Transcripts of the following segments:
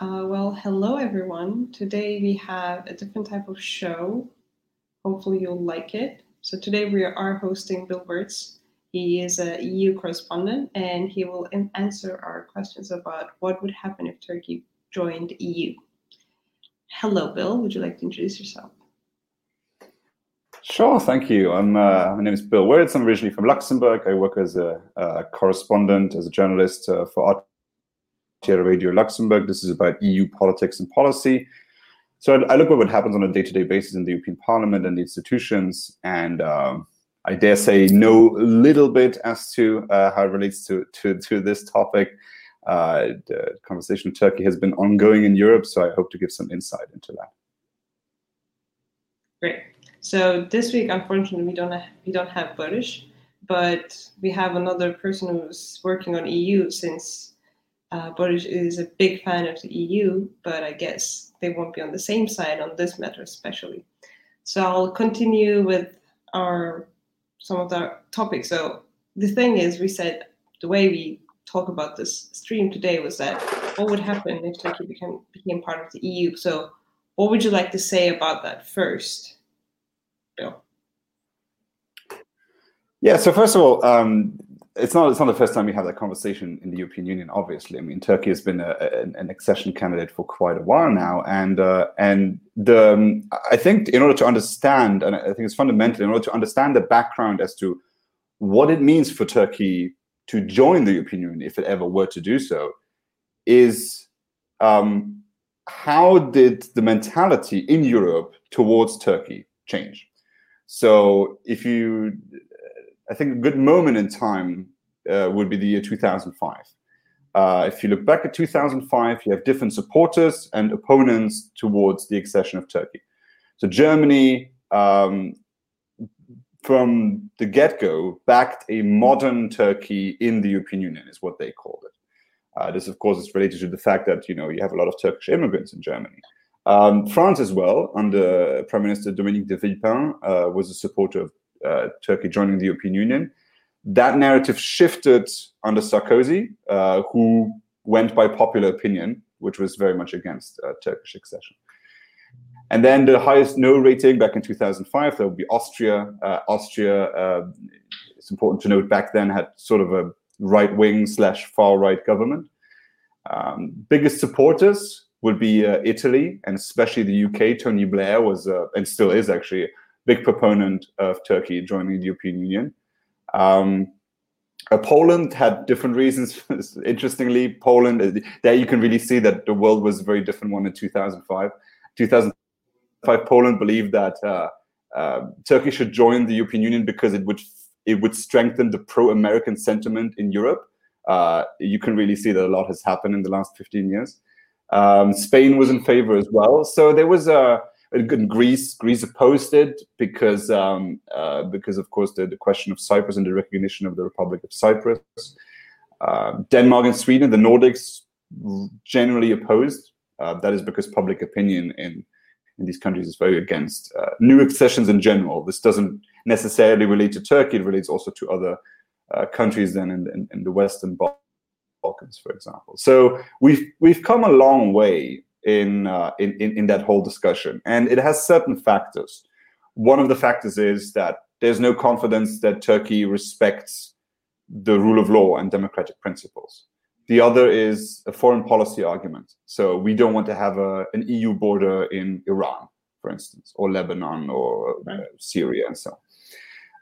Uh, well, hello everyone. Today we have a different type of show. Hopefully you'll like it. So today we are hosting Bill Wirtz. He is a EU correspondent and he will answer our questions about what would happen if Turkey joined EU. Hello, Bill. Would you like to introduce yourself? Sure, thank you. I'm, uh, my name is Bill Wirtz. I'm originally from Luxembourg. I work as a, a correspondent, as a journalist uh, for Radio Luxembourg. This is about EU politics and policy. So I, I look at what happens on a day-to-day basis in the European Parliament and the institutions, and um, I dare say know a little bit as to uh, how it relates to, to, to this topic. Uh, the conversation Turkey has been ongoing in Europe, so I hope to give some insight into that. Great. So this week, unfortunately, we don't have, we don't have Barış, but we have another person who's working on EU since uh, Barış is a big fan of the EU, but I guess they won't be on the same side on this matter, especially. So I'll continue with our some of the topics. So the thing is, we said the way we talk about this stream today was that what would happen if Turkey became became part of the EU. So what would you like to say about that first? Bill? Yeah. So first of all, um, it's not it's not the first time we have that conversation in the European Union. Obviously, I mean, Turkey has been a, a, an accession candidate for quite a while now, and uh, and the um, I think in order to understand, and I think it's fundamental in order to understand the background as to what it means for Turkey to join the European Union, if it ever were to do so, is um, how did the mentality in Europe towards Turkey change? So if you, I think a good moment in time uh, would be the year 2005. Uh, if you look back at 2005, you have different supporters and opponents towards the accession of Turkey. So Germany, um, from the get-go, backed a modern Turkey in the European Union, is what they called it. Uh, this, of course, is related to the fact that you know you have a lot of Turkish immigrants in Germany. Um, France as well, under Prime Minister Dominique de Villepin, uh, was a supporter of uh, Turkey joining the European Union. That narrative shifted under Sarkozy, uh, who went by popular opinion, which was very much against uh, Turkish accession. And then the highest no rating back in 2005, that would be Austria. Uh, Austria, uh, it's important to note, back then had sort of a right wing slash far right government. Um, biggest supporters would be uh, Italy and especially the UK. Tony Blair was, and still is actually, big proponent of Turkey joining the European Union. Um, uh, Poland had different reasons. Interestingly, Poland, uh, there you can really see that the world was a very different one in 2005. 2005, Poland believed that uh, uh, Turkey should join the European Union because it would it would strengthen the pro-American sentiment in Europe. you can really see that a lot has happened in the last 15 years. Um, Spain was in favor as well. So there was a, good Greece. Greece opposed it because um, uh, because of course the, the question of Cyprus and the recognition of the Republic of Cyprus. Uh, Denmark and Sweden, the Nordics, generally opposed. Uh, that is because public opinion in in these countries is very against uh, new accessions in general. This doesn't necessarily relate to Turkey; it relates also to other uh, countries than in, in, in the Western Balkans, for example. So we've we've come a long way in, uh, in, in in that whole discussion, and it has certain factors. One of the factors is that there's no confidence that Turkey respects the rule of law and democratic principles. The other is a foreign policy argument. So we don't want to have a, an EU border in Iran, for instance, or Lebanon or uh, Syria and so on.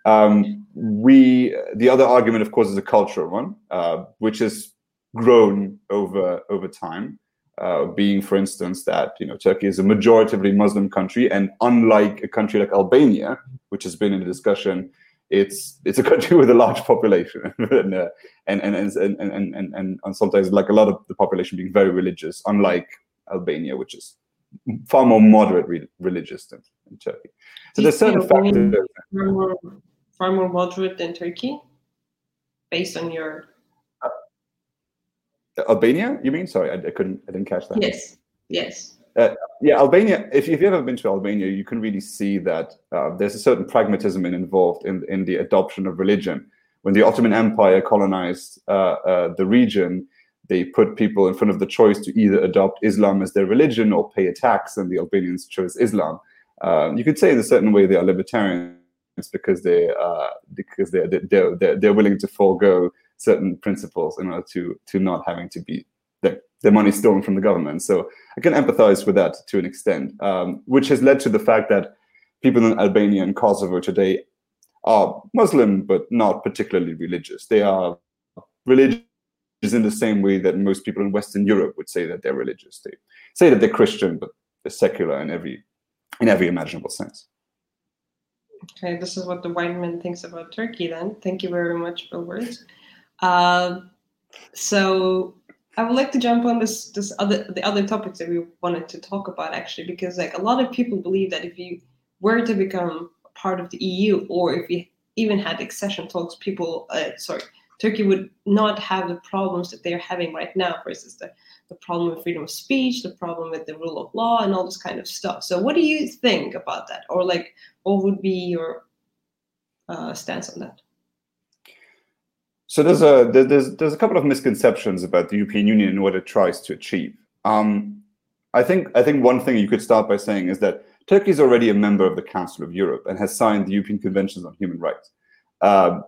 Um, we the other argument, of course, is a cultural one, uh, which has grown over over time. Uh, being, for instance, that you know Turkey is a majoritively Muslim country, and unlike a country like Albania, which has been in the discussion, it's it's a country with a large population, and, uh, and, and, and, and, and, and, and sometimes like a lot of the population being very religious, unlike Albania, which is far more moderate re- religious than in Turkey. So there's certain factors. Far more, far more moderate than Turkey, based on your Albania, you mean? Sorry, I, I, couldn't, I didn't catch that. Yes, yes. Uh, yeah, Albania. If, if you've ever been to Albania, you can really see that uh, there's a certain pragmatism involved in in the adoption of religion. When the Ottoman Empire colonized uh, uh the region, they put people in front of the choice to either adopt Islam as their religion or pay a tax, and the Albanians chose Islam. Um, you could say in a certain way they are libertarians because they uh, because they're, they're they're they're willing to forego certain principles in order to to not having to be their, their money stolen from the government. So I can empathize with that to an extent, um, which has led to the fact that people in Albania and Kosovo today are Muslim but not particularly religious. They are religious in the same way that most people in Western Europe would say that they're religious. They say that they're Christian, but they're secular in every in every imaginable sense. Okay, this is what the white man thinks about Turkey. Then, thank you very much, Bill Wirtz. Uh, so, I would like to jump on this this other the other topics that we wanted to talk about actually, because like a lot of people believe that if you were to become part of the EU, or if you even had accession talks, people, uh, sorry, Turkey would not have the problems that they're having right now. For instance, the, the problem with freedom of speech, the problem with the rule of law, and all this kind of stuff. So, what do you think about that, or like, what would be your uh, stance on that? So there's a there's there's a couple of misconceptions about the European Union and what it tries to achieve. Um, I think I think one thing you could start by saying is that Turkey is already a member of the Council of Europe and has signed the European Conventions on Human Rights. Uh,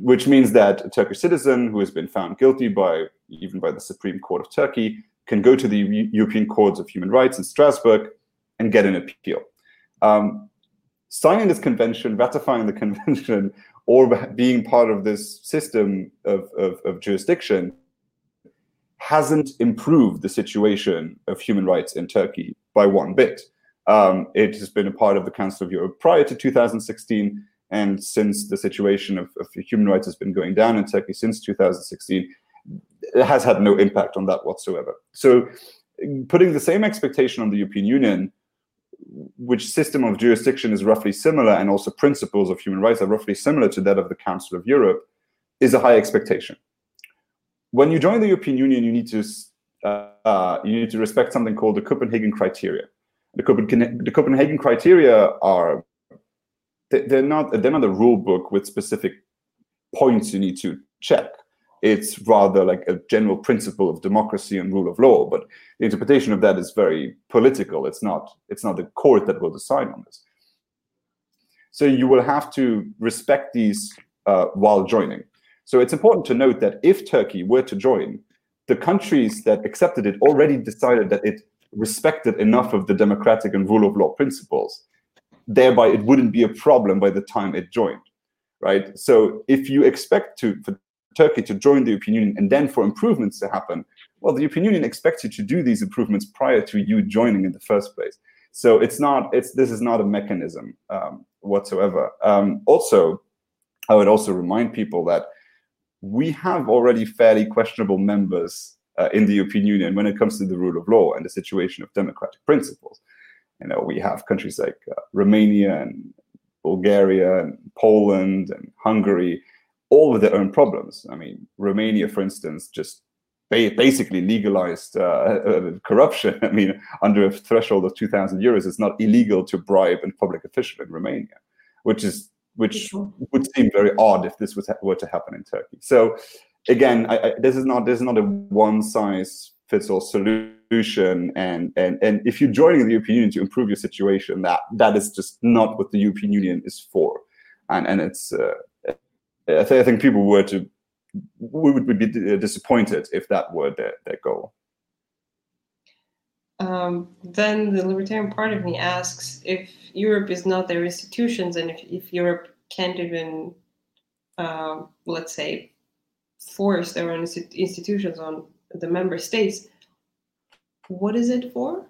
which means that a Turkish citizen who has been found guilty by even by the Supreme Court of Turkey can go to the U European Courts of Human Rights in Strasbourg and get an appeal. Um, signing this convention, ratifying the convention, or being part of this system of, of, of jurisdiction hasn't improved the situation of human rights in Turkey by one bit. Um, it has been a part of the Council of Europe prior to 2016 and since the situation of, of, human rights has been going down in Turkey since 2016, it has had no impact on that whatsoever. So, putting the same expectation on the European Union, which system of jurisdiction is roughly similar, and also principles of human rights are roughly similar to that of the Council of Europe, is a high expectation. When you join the European Union, you need to uh, uh, you need to respect something called the Copenhagen criteria. The, Copenhagen, the Copenhagen criteria are they're not they're not a rule book with specific points you need to check it's rather like a general principle of democracy and rule of law but the interpretation of that is very political. It's not it's not the court that will decide on this. So you will have to respect these uh, while joining. So it's important to note that if turkey were to join the countries that accepted it already decided that it respected enough of the democratic and rule of law principles. Thereby it wouldn't be a problem by the time it joined right? So if you expect to for turkey to join the european union and then for improvements to happen well the european union expects you to do these improvements prior to you joining in the first place. So it's not it's this is not a mechanism um, whatsoever. Um, also i would also remind people that we have already fairly questionable members uh, in the european union when it comes to the rule of law and the situation of democratic principles. You know, we have countries like uh, Romania and Bulgaria and Poland and Hungary, all with their own problems. I mean, Romania, for instance, just basically legalized uh, uh, corruption. I mean, under a threshold of 2,000 euros, it's not illegal to bribe a public official in Romania, which is which would seem very odd if this was were to happen in Turkey. So, again, I, I, this is not this is not a one size fits all solution solution and and and if you're joining the European Union to improve your situation, that that is just not what the European Union is for, and and it's uh, I, th- I think people were to we would be disappointed if that were their, their goal. Um, then the libertarian part of me asks if Europe is not their institutions and if, if Europe can't even, uh, let's say, force their own institutions on the member states, what is it for?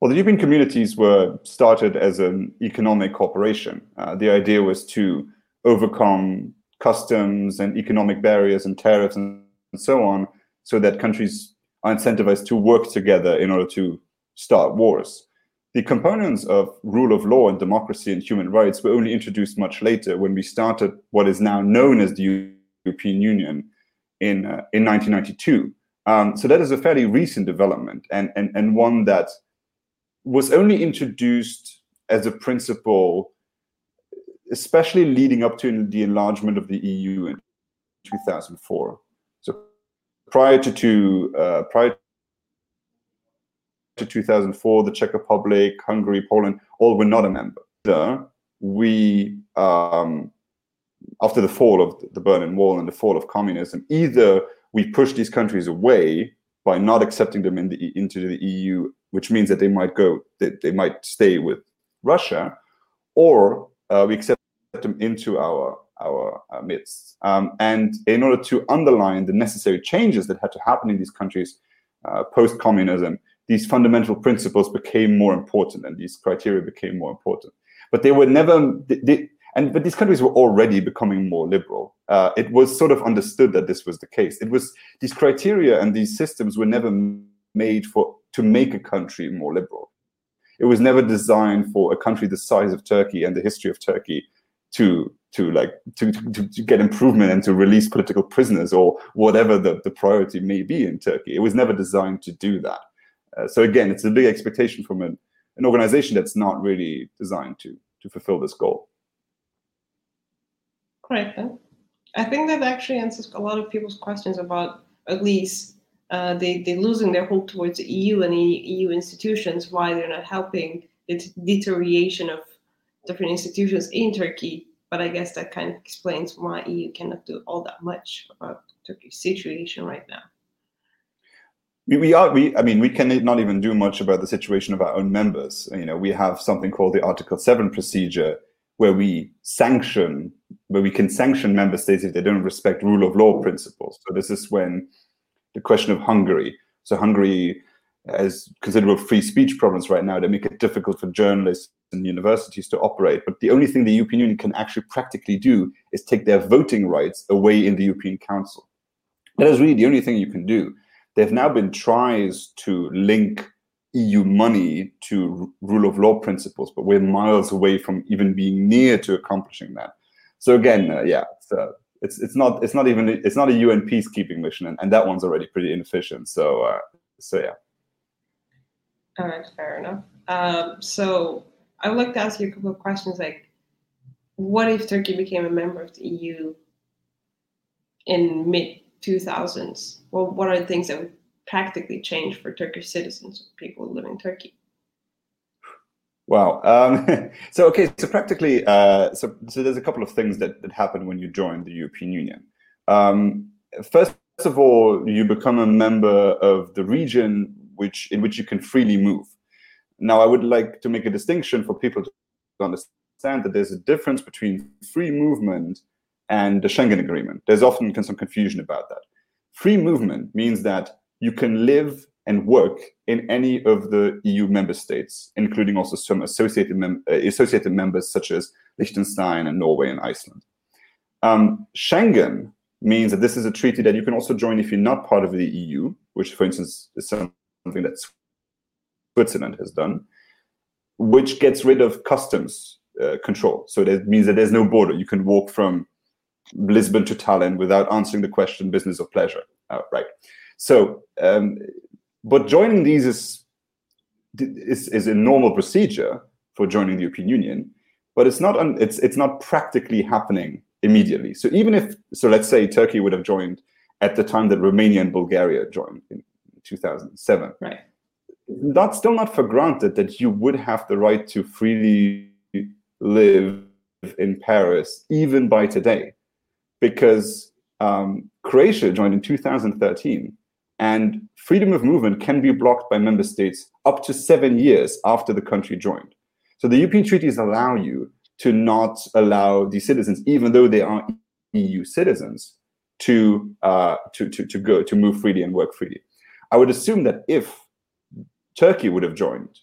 Well, the European communities were started as an economic cooperation. Uh, the idea was to overcome customs and economic barriers and tariffs and, and so on, so that countries are incentivized to work together in order to start wars. The components of rule of law and democracy and human rights were only introduced much later when we started what is now known as the European Union in, uh, in 1992. Um, so that is a fairly recent development and, and, and one that was only introduced as a principle, especially leading up to the enlargement of the EU in 2004. So prior to, to uh, prior to 2004, the Czech Republic, Hungary, Poland, all were not a member. We, um, after the fall of the Berlin Wall and the fall of communism, either we push these countries away by not accepting them in the, into the EU, which means that they might go, they, they might stay with Russia, or uh, we accept them into our our, our midst. Um, and in order to underline the necessary changes that had to happen in these countries uh, post communism, these fundamental principles became more important and these criteria became more important. But they were never, they, and but these countries were already becoming more liberal. Uh, it was sort of understood that this was the case. It was these criteria and these systems were never made for to make a country more liberal. It was never designed for a country the size of Turkey and the history of Turkey to to like to, to, to get improvement and to release political prisoners or whatever the, the priority may be in Turkey. It was never designed to do that. Uh, so again, it's a big expectation from an, an organization that's not really designed to to fulfill this goal. Correct. I think that actually answers a lot of people's questions about at least uh, they they losing their hope towards the EU and the EU institutions. Why they're not helping the deterioration of different institutions in Turkey. But I guess that kind of explains why EU cannot do all that much about Turkey's situation right now. We, we are we i mean we can not even do much about the situation of our own members. You know we have something called the article 7 procedure where we sanction where we can sanction member states if they don't respect rule of law principles. So this is when the question of hungary. So hungary has considerable free speech problems right now. They make it difficult for journalists and universities to operate but the only thing the european union can actually practically do is take their voting rights away in the european council that is really the only thing you can do there have now been tries to link EU money to rule of law principles, but we're miles away from even being near to accomplishing that. So again, uh, yeah, it's, uh, it's, it's not it's not even it's not a UN peacekeeping mission, and, and that one's already pretty inefficient. So uh, so yeah. All right, fair enough. Um, so I would like to ask you a couple of questions, like, what if Turkey became a member of the EU in mid 2000s? Well, what are the things that would practically change for Turkish citizens, people living in Turkey? Wow. Um, so okay, so practically, uh, so so there's a couple of things that that happen when you join the European Union. Um, first of all, you become a member of the region which in which you can freely move. Now, I would like to make a distinction for people to understand that there's a difference between free movement and the Schengen Agreement. There's often some confusion about that. Free movement means that you can live and work in any of the EU member states, including also some associated, mem- uh, associated members such as Liechtenstein and Norway and Iceland. Um, Schengen means that this is a treaty that you can also join if you're not part of the EU, which, for instance, is something that Switzerland has done, which gets rid of customs uh, control. So that means that there's no border. You can walk from Lisbon to Tallinn without answering the question business or pleasure. Uh, right. So, um, but joining these is, is, is a normal procedure for joining the European Union, but it's not un, it's it's not practically happening immediately. So even if so, let's say Turkey would have joined at the time that Romania and Bulgaria joined in 2007. Right. That's still not for granted that you would have the right to freely live in Paris even by today because um, Croatia joined in 2013, and freedom of movement can be blocked by member states up to seven years after the country joined. So the European treaties allow you to not allow these citizens, even though they are EU citizens, to, uh, to, to, to go, to move freely and work freely. I would assume that if Turkey would have joined,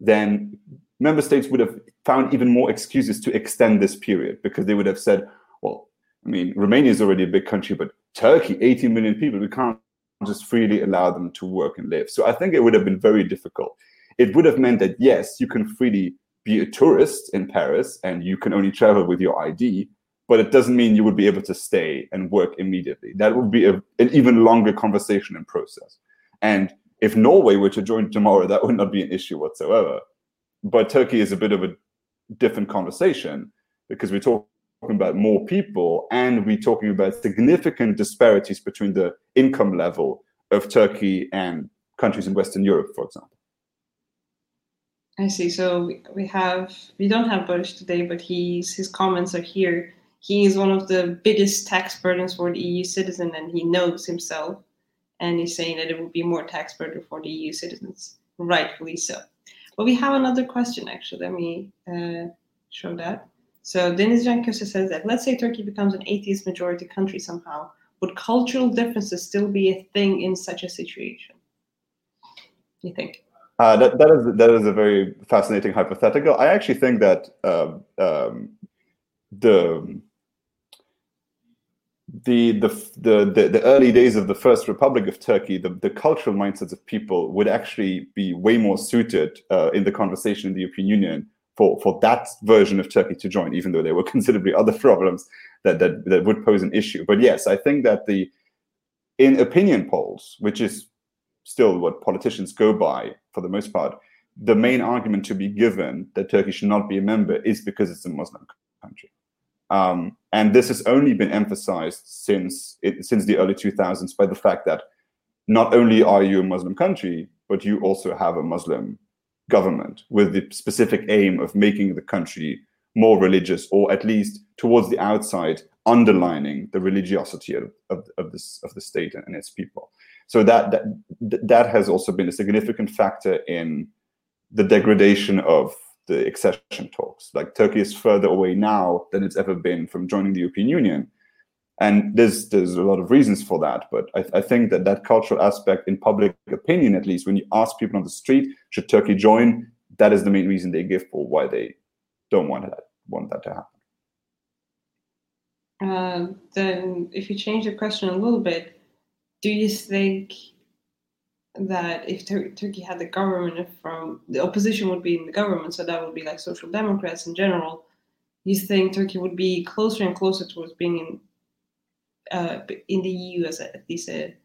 then member states would have found even more excuses to extend this period because they would have said, well, I mean, Romania is already a big country, but Turkey, 18 million people, we can't just freely allow them to work and live. So I think it would have been very difficult. It would have meant that, yes, you can freely be a tourist in Paris and you can only travel with your ID, but it doesn't mean you would be able to stay and work immediately. That would be a, an even longer conversation and process. And if Norway were to join tomorrow, that would not be an issue whatsoever. But Turkey is a bit of a different conversation because we're talking about more people and we're talking about significant disparities between the income level of Turkey and countries in Western Europe, for example. I see. So we have we don't have Barış today, but he's his comments are here. He is one of the biggest tax burdens for the EU citizen, and he knows himself. And he's saying that it would be more tax burden for the EU citizens, rightfully so. But we have another question actually. Let me uh, show that. So Deniz Can Köse says that let's say Turkey becomes an atheist majority country somehow, would cultural differences still be a thing in such a situation? You think? Uh, that, that is that is a very fascinating hypothetical. I actually think that uh, um, the, the the the the early days of the first republic of Turkey, the, the cultural mindsets of people would actually be way more suited uh, in the conversation in the European Union for for that version of Turkey to join, even though there were considerably other problems that that that would pose an issue. But yes, I think that the in opinion polls, which is still what politicians go by for the most part, the main argument to be given that Turkey should not be a member is because it's a Muslim country. Um, and this has only been emphasized since it, since the early 2000s by the fact that not only are you a Muslim country, but you also have a Muslim government with the specific aim of making the country more religious, or at least towards the outside, underlining the religiosity of, of, of, this, of the state and its people. So that, that that has also been a significant factor in the degradation of the accession talks. Like Turkey is further away now than it's ever been from joining the European Union, and there's there's a lot of reasons for that. But I, I think that that cultural aspect, in public opinion at least, when you ask people on the street, should Turkey join? That is the main reason they give for why they don't want that want that to happen. Uh, then, if you change the question a little bit, do you think that if Tur- Turkey had the government from the opposition would be in the government, so that would be like social democrats in general, you think Turkey would be closer and closer towards being in uh, in the EU as a, at least a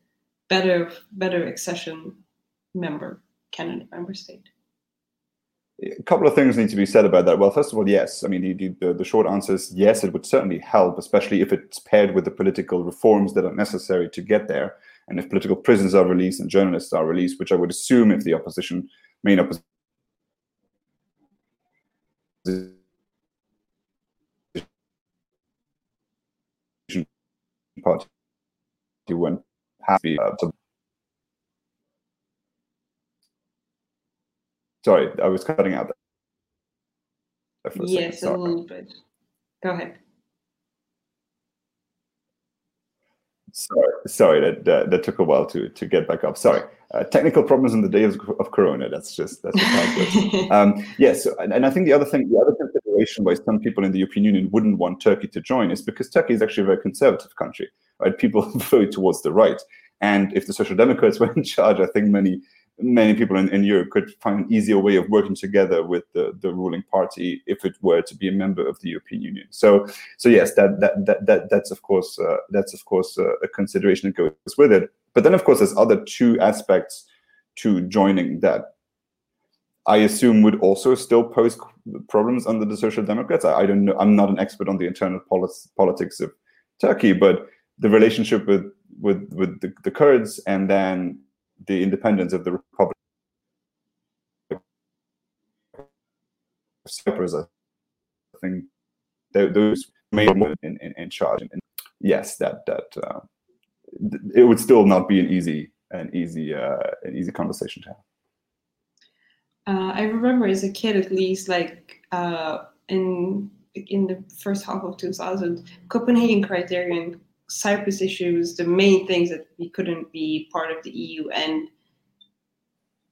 better better accession member, candidate member state? a couple of things need to be said about that. Well, first of all, yes. I mean, the, the, the, short answer is yes, it would certainly help, especially if it's paired with the political reforms that are necessary to get there. And if political prisoners are released and journalists are released, which I would assume if the opposition, main opposition, party went happy uh, to Sorry, I was cutting out there. Yes, a little bit. Go ahead. Sorry, sorry that, that, that took a while to to get back up. Sorry, uh, technical problems in the days of, of Corona. That's just that's just how it goes. um, yes, and, and I think the other thing, the other consideration why some people in the European Union wouldn't want Turkey to join is because Turkey is actually a very conservative country. Right, people vote towards the right, and if the Social Democrats were in charge, I think many many people in, in Europe could find an easier way of working together with the, the ruling party if it were to be a member of the European Union. So, so yes, that that that, that that's of course uh, that's of course uh, a consideration that goes with it. But then, of course, there's other two aspects to joining that I assume would also still pose problems under the Social Democrats. I, I don't know. I'm not an expert on the internal polit- politics of Turkey, but the relationship with with with the, the Kurds and then the independence of the Republic of Cyprus. I think those main in, in, in charge. And yes, that that uh, it would still not be an easy an easy uh, an easy conversation to have. Uh, I remember as a kid, at least, like uh, in in the first half of 2000, Copenhagen criterion Cyprus issues, the main things that we couldn't be part of the EU, and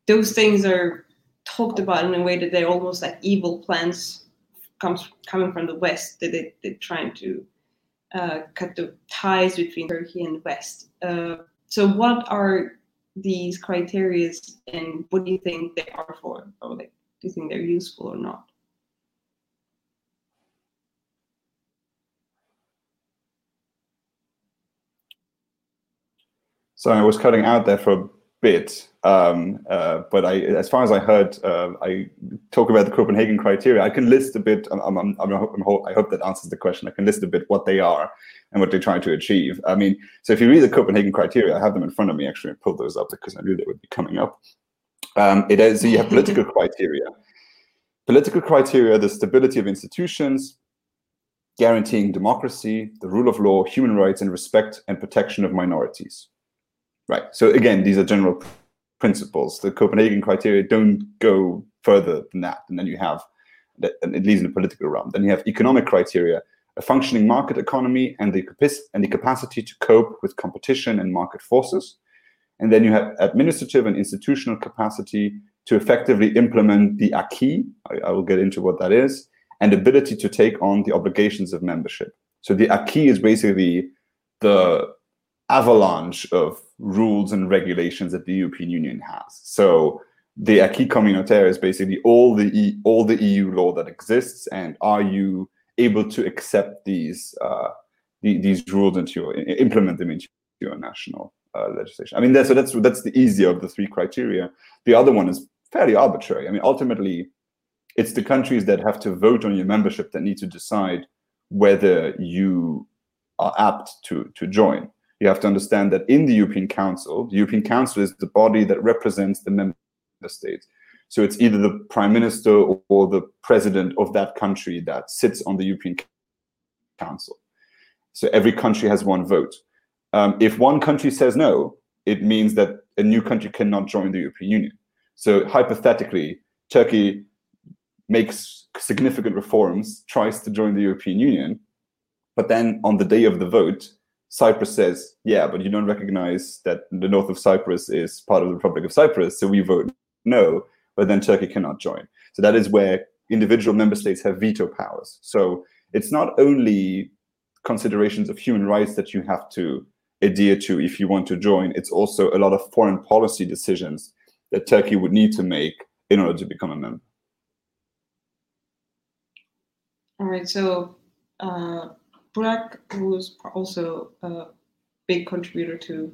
those things are talked about in a way that they're almost like evil plans comes coming from the West that they, they're trying to uh, cut the ties between Turkey and the West. Uh, so, what are these criteria, and what do you think they are for, or like, do you think they're useful or not? So I was cutting out there for a bit. Um, uh, but I, as far as I heard, uh, I talk about the Copenhagen criteria. I can list a bit. I'm, I'm, I'm, i hope that answers the question. I can list a bit what they are and what they're trying to achieve. I mean, so if you read the Copenhagen criteria, I have them in front of me. Actually, I pulled those up because I knew they would be coming up. Um, it is so you have political criteria. Political criteria: the stability of institutions, guaranteeing democracy, the rule of law, human rights, and respect and protection of minorities. Right. So again, these are general principles. The Copenhagen criteria don't go further than that. And then you have, at least in the political realm, then you have economic criteria, a functioning market economy, and the and the capacity to cope with competition and market forces. And then you have administrative and institutional capacity to effectively implement the acquis. I, I will get into what that is, and ability to take on the obligations of membership. So the acquis is basically the avalanche of rules and regulations that the European Union has. So the acquis communautaire is basically all the e, all the EU law that exists, and are you able to accept these uh, the, these rules into your implement them into your national uh, legislation? I mean, that's so that's that's the easier of the three criteria. The other one is fairly arbitrary. I mean, ultimately, it's the countries that have to vote on your membership that need to decide whether you are apt to to join you have to understand that in the European Council, the European Council is the body that represents the member states. So it's either the prime minister or the president of that country that sits on the European Council. So every country has one vote. Um, if one country says no, it means that a new country cannot join the European Union. So hypothetically, Turkey makes significant reforms, tries to join the European Union, but then on the day of the vote, Cyprus says, yeah, but you don't recognize that the north of Cyprus is part of the Republic of Cyprus, so we vote no, but then Turkey cannot join. So that is where individual member states have veto powers. So it's not only considerations of human rights that you have to adhere to if you want to join, it's also a lot of foreign policy decisions that Turkey would need to make in order to become a member. All right, so uh, Burak, who's also a big contributor to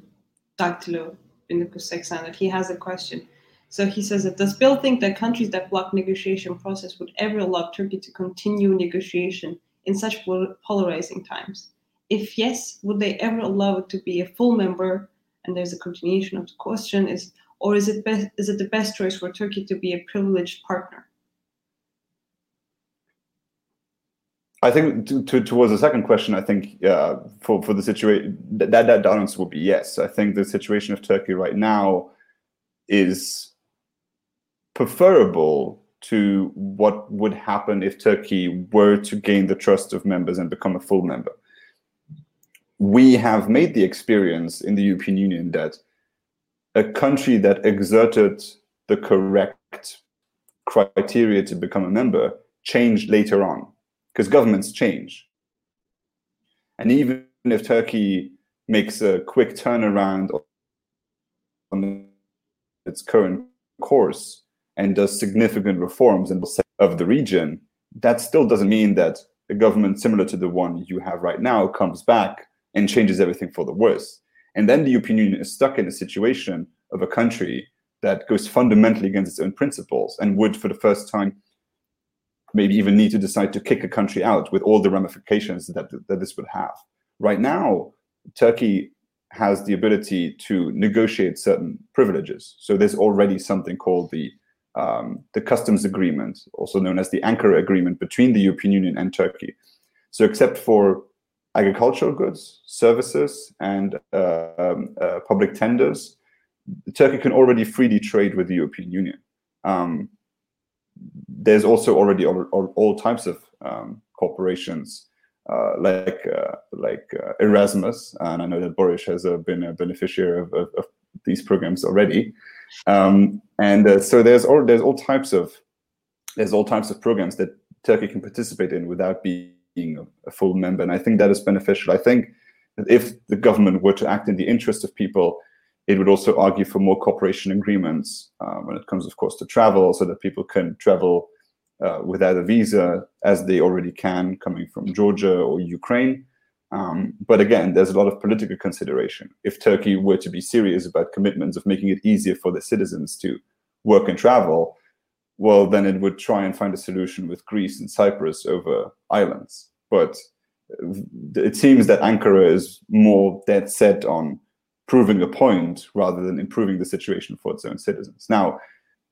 Daktilo in the Kusek he has a question. So he says that does Bill think that countries that block negotiation process would ever allow Turkey to continue negotiation in such polarizing times? If yes, would they ever allow it to be a full member? And there's a continuation of the question: is or is it best, is it the best choice for Turkey to be a privileged partner? I think to, to, towards the second question, I think uh, for for the situation that that answer would be yes. I think the situation of Turkey right now is preferable to what would happen if Turkey were to gain the trust of members and become a full member. We have made the experience in the European Union that a country that exerted the correct criteria to become a member changed later on because governments change. And even if Turkey makes a quick turnaround on its current course and does significant reforms in the of the region, that still doesn't mean that a government similar to the one you have right now comes back and changes everything for the worse. And then the European Union is stuck in a situation of a country that goes fundamentally against its own principles and would, for the first time, maybe even need to decide to kick a country out with all the ramifications that, that this would have. Right now, Turkey has the ability to negotiate certain privileges. So there's already something called the um, the customs agreement, also known as the Ankara Agreement between the European Union and Turkey. So except for agricultural goods, services, and uh, um, uh, public tenders, Turkey can already freely trade with the European Union. Um, there's also already all, all, types of um, corporations uh, like uh, like uh, Erasmus, and I know that Boris has uh, been a beneficiary of, of, of, these programs already. Um, and uh, so there's all there's all types of there's all types of programs that Turkey can participate in without being a, a full member, and I think that is beneficial. I think that if the government were to act in the interest of people, it would also argue for more cooperation agreements uh, when it comes, of course, to travel, so that people can travel uh, without a visa, as they already can coming from Georgia or Ukraine. Um, but again, there's a lot of political consideration. If Turkey were to be serious about commitments of making it easier for the citizens to work and travel, well, then it would try and find a solution with Greece and Cyprus over islands. But it seems that Ankara is more dead set on proving a point rather than improving the situation for its own citizens. Now,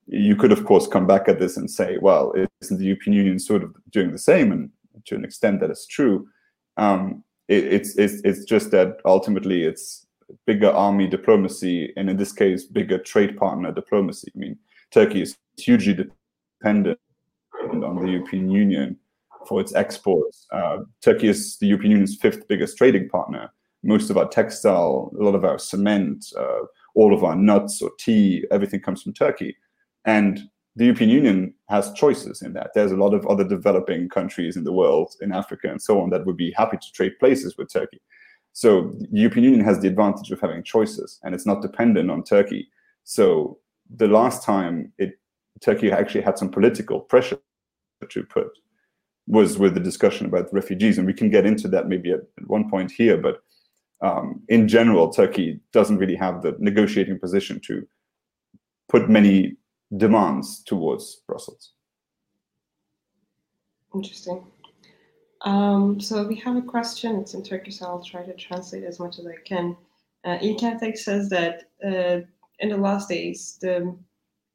you could, of course, come back at this and say, well, isn't the European Union sort of doing the same? And to an extent, that is true. Um, it, it's, it's, it's just that ultimately it's bigger army diplomacy, and in this case, bigger trade partner diplomacy. I mean, Turkey is hugely dependent on the European Union for its exports. Uh, Turkey is the European Union's fifth biggest trading partner. Most of our textile, a lot of our cement, uh, all of our nuts or tea, everything comes from Turkey. And the European Union has choices in that. There's a lot of other developing countries in the world, in Africa and so on, that would be happy to trade places with Turkey. So the European Union has the advantage of having choices, and it's not dependent on Turkey. So the last time it Turkey actually had some political pressure to put was with the discussion about refugees, and we can get into that maybe at, at one point here. But um, in general, Turkey doesn't really have the negotiating position to put many demands towards Brussels. Interesting. Um, so we have a question. It's in Turkish. So I'll try to translate as much as I can. Uh, says that uh, in the last days, the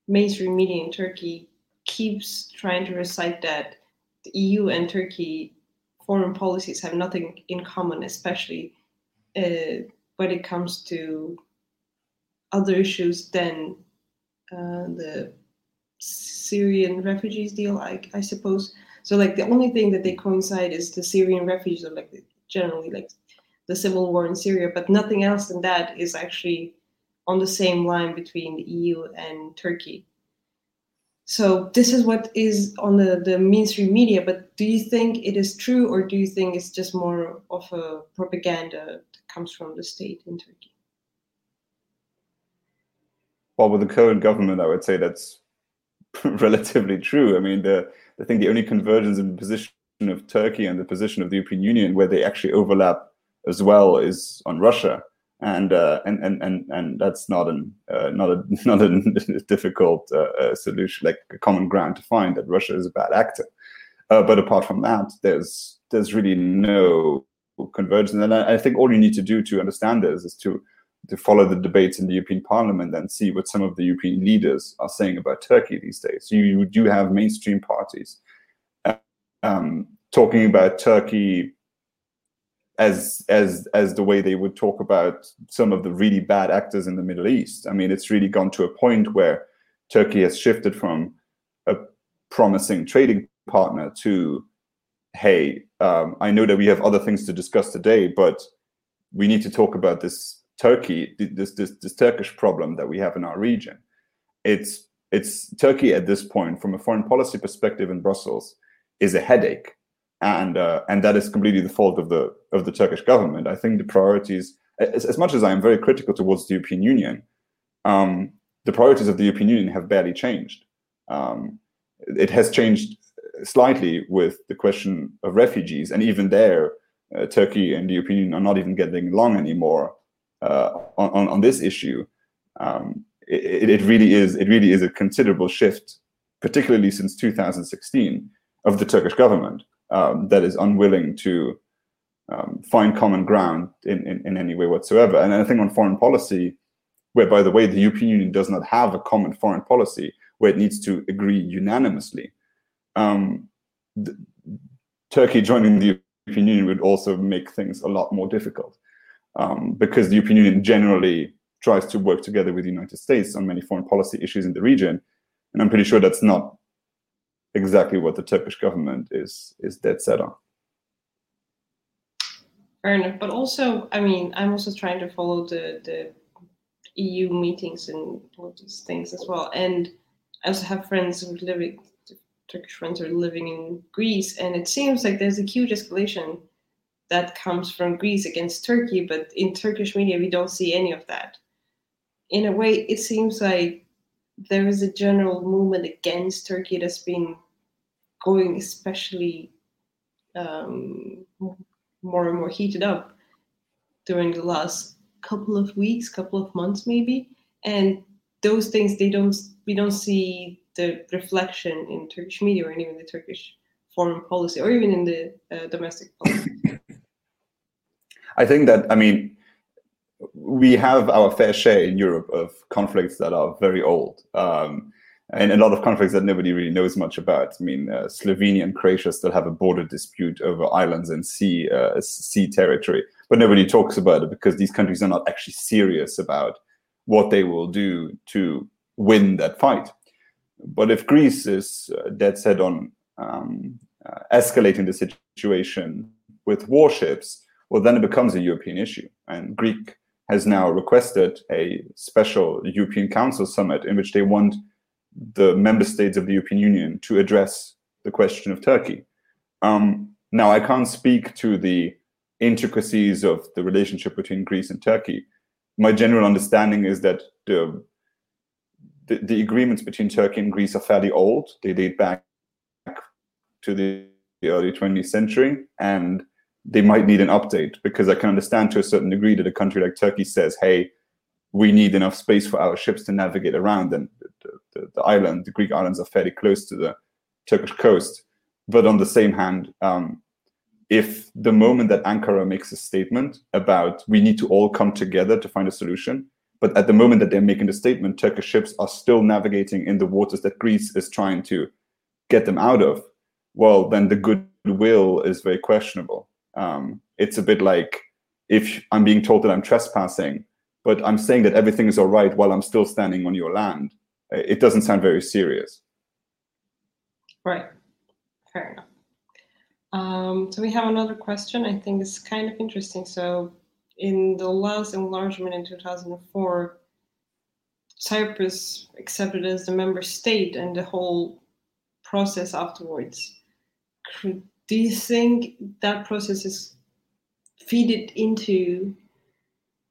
mainstream media in Turkey keeps trying to recite that the EU and Turkey foreign policies have nothing in common, especially uh, when it comes to other issues than uh, the Syrian refugees deal, I, I suppose. So like the only thing that they coincide is the Syrian refugees, or like generally like the civil war in Syria, but nothing else than that is actually on the same line between the EU and Turkey. So this is what is on the, the mainstream media, but do you think it is true or do you think it's just more of a propaganda comes from the state in Turkey? Well, with the current government, I would say that's relatively true. I mean, the I think the only convergence in the position of Turkey and the position of the European Union where they actually overlap as well is on Russia and uh, and and and and that's not an uh, not a not a difficult uh, uh, solution, like a common ground to find that Russia is a bad actor. Uh, but apart from that, there's there's really no convergence, and I, think all you need to do to understand this is to to follow the debates in the European Parliament and see what some of the European leaders are saying about Turkey these days. You, you do have mainstream parties um, talking about Turkey as as as the way they would talk about some of the really bad actors in the Middle East. I mean, it's really gone to a point where Turkey has shifted from a promising trading partner to, hey, um, I know that we have other things to discuss today, but we need to talk about this Turkey, this this this Turkish problem that we have in our region. It's it's Turkey at this point, from a foreign policy perspective in Brussels, is a headache and uh, and that is completely the fault of the of the Turkish government. I think the priorities, as, as much as I am very critical towards the European Union, um, the priorities of the European Union have barely changed. Um, it has changed slightly with the question of refugees, and even there, uh, Turkey and the European Union are not even getting along anymore uh, on, on this issue. Um, it, it really is it really is a considerable shift, particularly since 2016, of the Turkish government um, that is unwilling to um, find common ground in, in, in, any way whatsoever. And I think on foreign policy, where, by the way, the European Union does not have a common foreign policy where it needs to agree unanimously, um, the, Turkey joining the European Union would also make things a lot more difficult um, because the European Union generally tries to work together with the United States on many foreign policy issues in the region. And I'm pretty sure that's not exactly what the Turkish government is is dead set on. Fair enough, but also, I mean, I'm also trying to follow the the EU meetings and all these things as well. And I also have friends who live Turkish friends are living in Greece, and it seems like there's a huge escalation that comes from Greece against Turkey, but in Turkish media we don't see any of that. In a way, it seems like there is a general movement against Turkey that's been going especially um, more and more heated up during the last couple of weeks, couple of months maybe, and those things they don't we don't see the reflection in Turkish media or even the Turkish foreign policy or even in the uh, domestic policy. I think that I mean we have our fair share in Europe of conflicts that are very old. Um, and a lot of conflicts that nobody really knows much about. I mean, uh, Slovenia and Croatia still have a border dispute over islands and sea uh, sea territory, but nobody talks about it because these countries are not actually serious about what they will do to win that fight. But if Greece is uh, dead set on um, uh, escalating the situation with warships, well, then it becomes a European issue, and Greek has now requested a special European Council summit in which they want the member states of the European Union to address the question of Turkey. Um, now, I can't speak to the intricacies of the relationship between Greece and Turkey. My general understanding is that the, the, the agreements between Turkey and Greece are fairly old. They date back to the, early 20th century, and they might need an update because I can understand to a certain degree that a country like Turkey says, hey, we need enough space for our ships to navigate around. And the, the, the island, the Greek islands, are fairly close to the Turkish coast. But on the same hand, um, if the moment that Ankara makes a statement about we need to all come together to find a solution, but at the moment that they're making the statement, Turkish ships are still navigating in the waters that Greece is trying to get them out of, well, then the goodwill is very questionable. Um, it's a bit like if I'm being told that I'm trespassing, but I'm saying that everything is all right while I'm still standing on your land. It doesn't sound very serious. Right. Fair enough. Um, so we have another question. I think it's kind of interesting. So in the last enlargement in 2004, Cyprus accepted as the member state and the whole process afterwards. Do you think that process is feeded into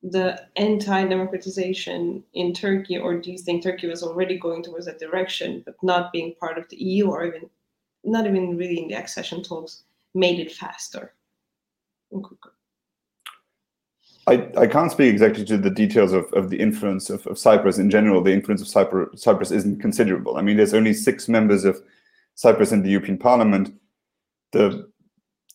the anti-democratization in Turkey, or do you think Turkey was already going towards that direction, but not being part of the EU, or even not even really in the accession talks, made it faster? I, I can't speak exactly to the details of, of the influence of, of Cyprus. In general, the influence of Cyprus, Cyprus isn't considerable. I mean, there's only six members of Cyprus in the European Parliament. The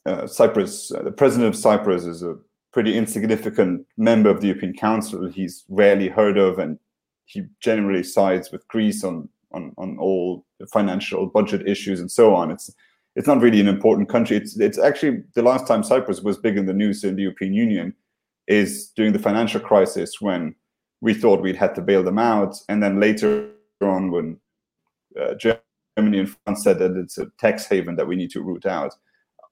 uh, Cyprus, uh, the president of Cyprus is a pretty insignificant member of the European Council. He's rarely heard of, and he generally sides with Greece on on, on all financial budget issues and so on. It's it's not really an important country. It's it's actually the last time Cyprus was big in the news in the European Union is during the financial crisis when we thought we'd had to bail them out, and then later on when uh, Germany and France said that it's a tax haven that we need to root out.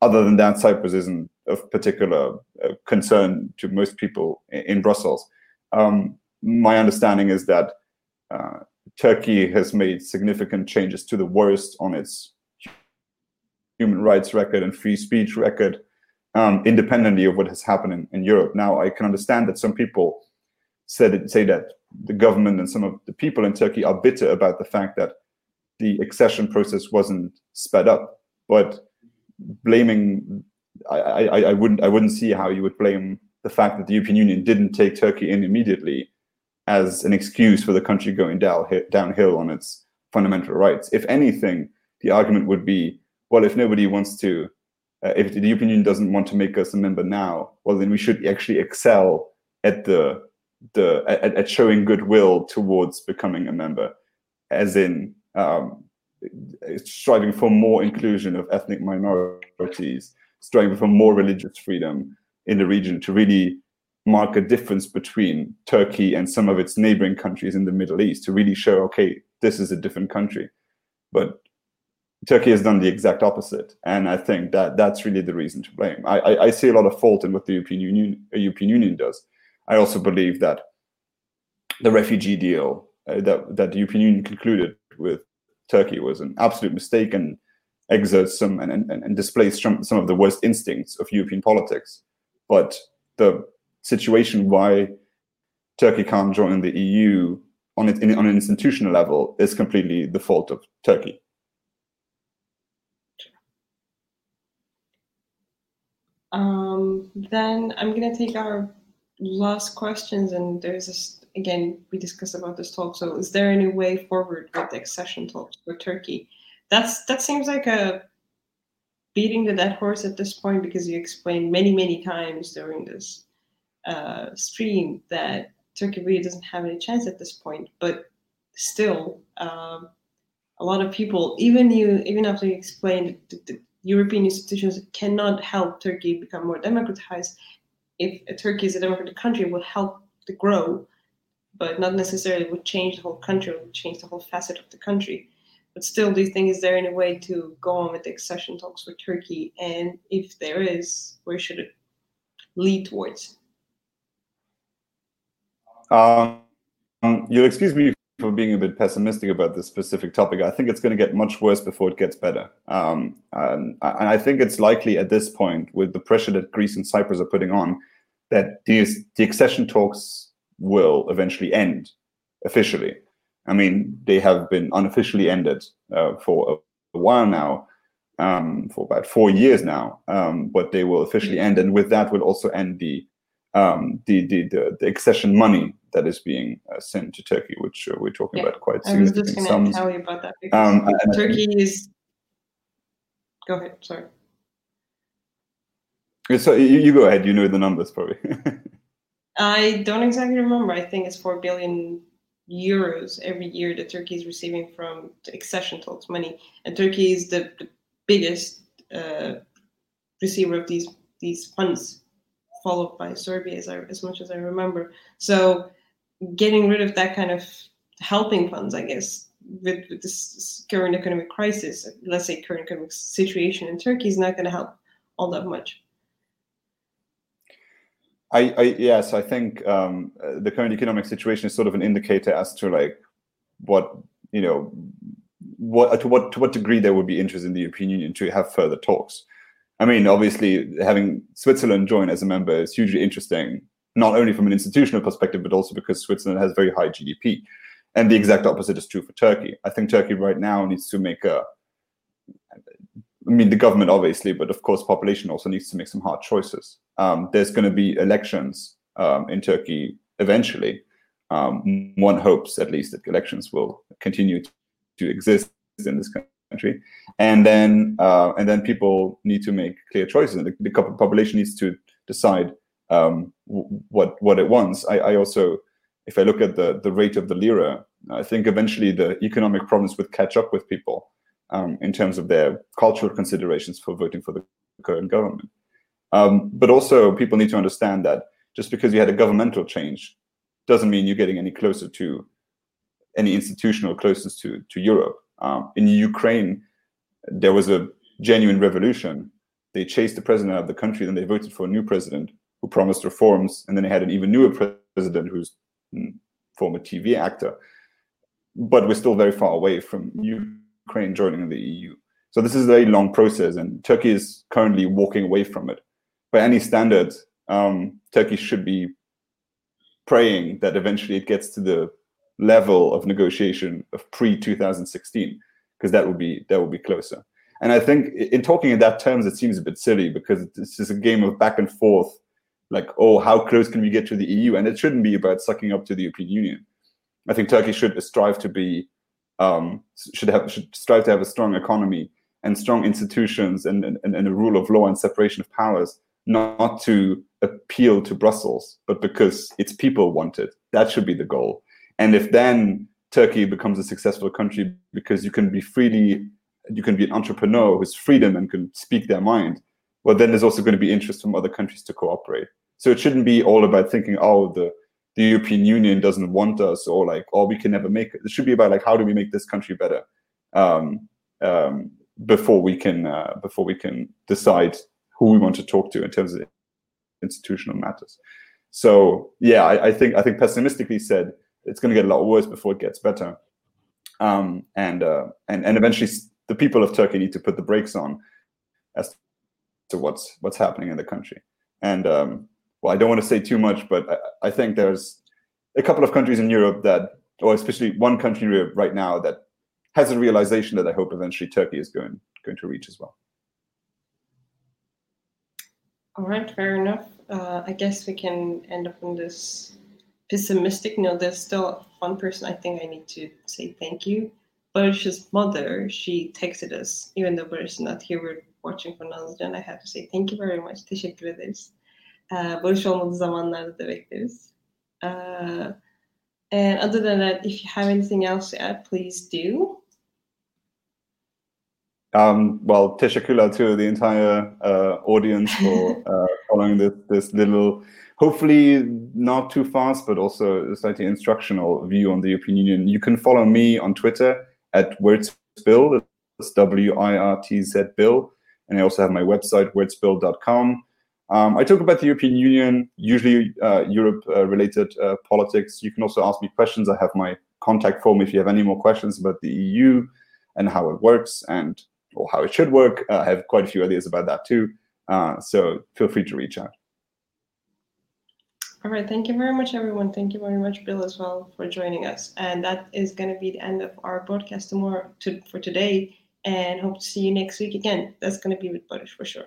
Other than that, Cyprus isn't of particular uh, concern to most people in, in Brussels. Um, my understanding is that uh, Turkey has made significant changes to the worst on its human rights record and free speech record, um, independently of what has happened in, in, Europe. Now, I can understand that some people said say that the government and some of the people in Turkey are bitter about the fact that the accession process wasn't sped up, but blaming I, I, I wouldn't I wouldn't see how you would blame the fact that the European Union didn't take Turkey in immediately as an excuse for the country going down, downhill on its fundamental rights. If anything, the argument would be, well, if nobody wants to, uh, if the European Union doesn't want to make us a member now, well, then we should actually excel at the the at, at showing goodwill towards becoming a member, as in um, striving for more inclusion of ethnic minorities, striving for more religious freedom in the region to really mark a difference between Turkey and some of its neighboring countries in the Middle East to really show, okay, this is a different country. But Turkey has done the exact opposite, and I think that that's really the reason to blame. I, I, I see a lot of fault in what the European Union uh, European Union does. I also believe that the refugee deal uh, that that the European Union concluded with Turkey was an absolute mistake and exerts some and, and, and displays some, some of the worst instincts of European politics. But the situation why Turkey can't join the EU on it on an institutional level is completely the fault of Turkey. Um, then I'm gonna take our last questions, and there's this again we discussed about this talk. So, is there any way forward with the accession talks for Turkey? That's that seems like a beating the dead horse at this point because you explained many many times during this uh, stream that Turkey really doesn't have any chance at this point. But still, um, a lot of people, even you, even after you explained the, the European institutions cannot help Turkey become more democratized. If Turkey is a democratic country, it will help to grow, but not necessarily would change the whole country, would change the whole facet of the country. But still, do you think is there any way to go on with the accession talks with Turkey? And if there is, where should it lead towards? Um, you'll excuse me for being a bit pessimistic about this specific topic. I think it's going to get much worse before it gets better. Um, and, and, I think it's likely at this point, with the pressure that Greece and Cyprus are putting on, that these, the accession talks will eventually end officially. I mean, they have been unofficially ended uh, for a, a, while now, um, for about four years now, um, but they will officially end. And with that will also end the um, the, the, the, the, accession money that is being uh, sent to Turkey, which uh, we're talking yeah. about quite soon. I was just going to tell you about that because um, Turkey is. Go ahead. Sorry. So you, you go ahead. You know the numbers probably. I don't exactly remember. I think it's four billion euros every year that Turkey is receiving from the accession talks money, and Turkey is the, the biggest uh, receiver of these these funds followed by Serbia, as, I, as much as I remember. So getting rid of that kind of helping funds, I guess, with, with this current economic crisis, let's say current economic situation in Turkey, is not going to help all that much. I, I yes, I think um, the current economic situation is sort of an indicator as to like what you know what to what to what degree there would be interest in the European Union to have further talks. I mean, obviously, having Switzerland join as a member is hugely interesting, not only from an institutional perspective, but also because Switzerland has very high GDP. And the exact opposite is true for Turkey. I think Turkey right now needs to make a, I mean, the government obviously, but of course, population also needs to make some hard choices. Um, there's going to be elections um, in Turkey eventually. Um, one hopes, at least, that elections will continue to exist in this country country, and then uh, and then people need to make clear choices. The, the population needs to decide um, what what it wants. I, I, also, if I look at the the rate of the lira, I think eventually the economic problems would catch up with people um, in terms of their cultural considerations for voting for the current government. Um, but also, people need to understand that just because you had a governmental change doesn't mean you're getting any closer to any institutional closeness to to Europe. Um, in Ukraine, there was a genuine revolution. They chased the president out of the country, then they voted for a new president who promised reforms, and then they had an even newer president who's mm, former TV actor. But we're still very far away from Ukraine joining the EU. So this is a very long process, and Turkey is currently walking away from it. By any standards, um, Turkey should be praying that eventually it gets to the level of negotiation of pre 2016 because that would be that would be closer. And i think in talking in that terms it seems a bit silly because it's just a game of back and forth like oh how close can we get to the eu and it shouldn't be about sucking up to the european union. I think turkey should strive to be um, should have should strive to have a strong economy and strong institutions and, and, and a rule of law and separation of powers not to appeal to brussels but because its people want it. That should be the goal and if then Turkey becomes a successful country because you can be freely, you can be an entrepreneur who's freedom and can speak their mind, well, then there's also going to be interest from other countries to cooperate. So it shouldn't be all about thinking, oh, the, the European Union doesn't want us or like, oh, we can never make it. It should be about like, how do we make this country better um, um, before we can uh, before we can decide who we want to talk to in terms of institutional matters. So yeah, I, I think I think pessimistically said, it's going to get a lot worse before it gets better. Um, and uh, and and eventually, the people of Turkey need to put the brakes on as to what's what's happening in the country. And um, well, I don't want to say too much, but I, I, think there's a couple of countries in Europe that, or especially one country in Europe right now that has a realization that I hope eventually Turkey is going going to reach as well. All right, fair enough. Uh, I guess we can end up on this pessimistic note. There's still one person I think I need to say thank you. Barış's mother, she texted us, even though Barış not here, we're watching from Nazlıcan. I have to say thank you very much. Teşekkür ederiz. Uh, Barış olmadığı zamanlarda da bekleriz. Uh, and other than that, if you have anything else to add, please do. Um, well, teşekkürler to the entire uh, audience for uh, following this, this little, hopefully not too fast, but also a slightly instructional view on the European Union. You can follow me on Twitter at WirtzBill, that's W-I-R-T-Z Bill. And I also have my website, wirtzbill.com. Um, I talk about the European Union, usually uh, Europe-related uh, politics. You can also ask me questions. I have my contact form if you have any more questions about the EU and how it works and or how it should work. Uh, I have quite a few ideas about that too. Uh, so feel free to reach out. All right. Thank you very much, everyone. Thank you very much, Bill, as well, for joining us. And that is going to be the end of our broadcast tomorrow to, for today. And hope to see you next week again. That's going to be with Barış for sure.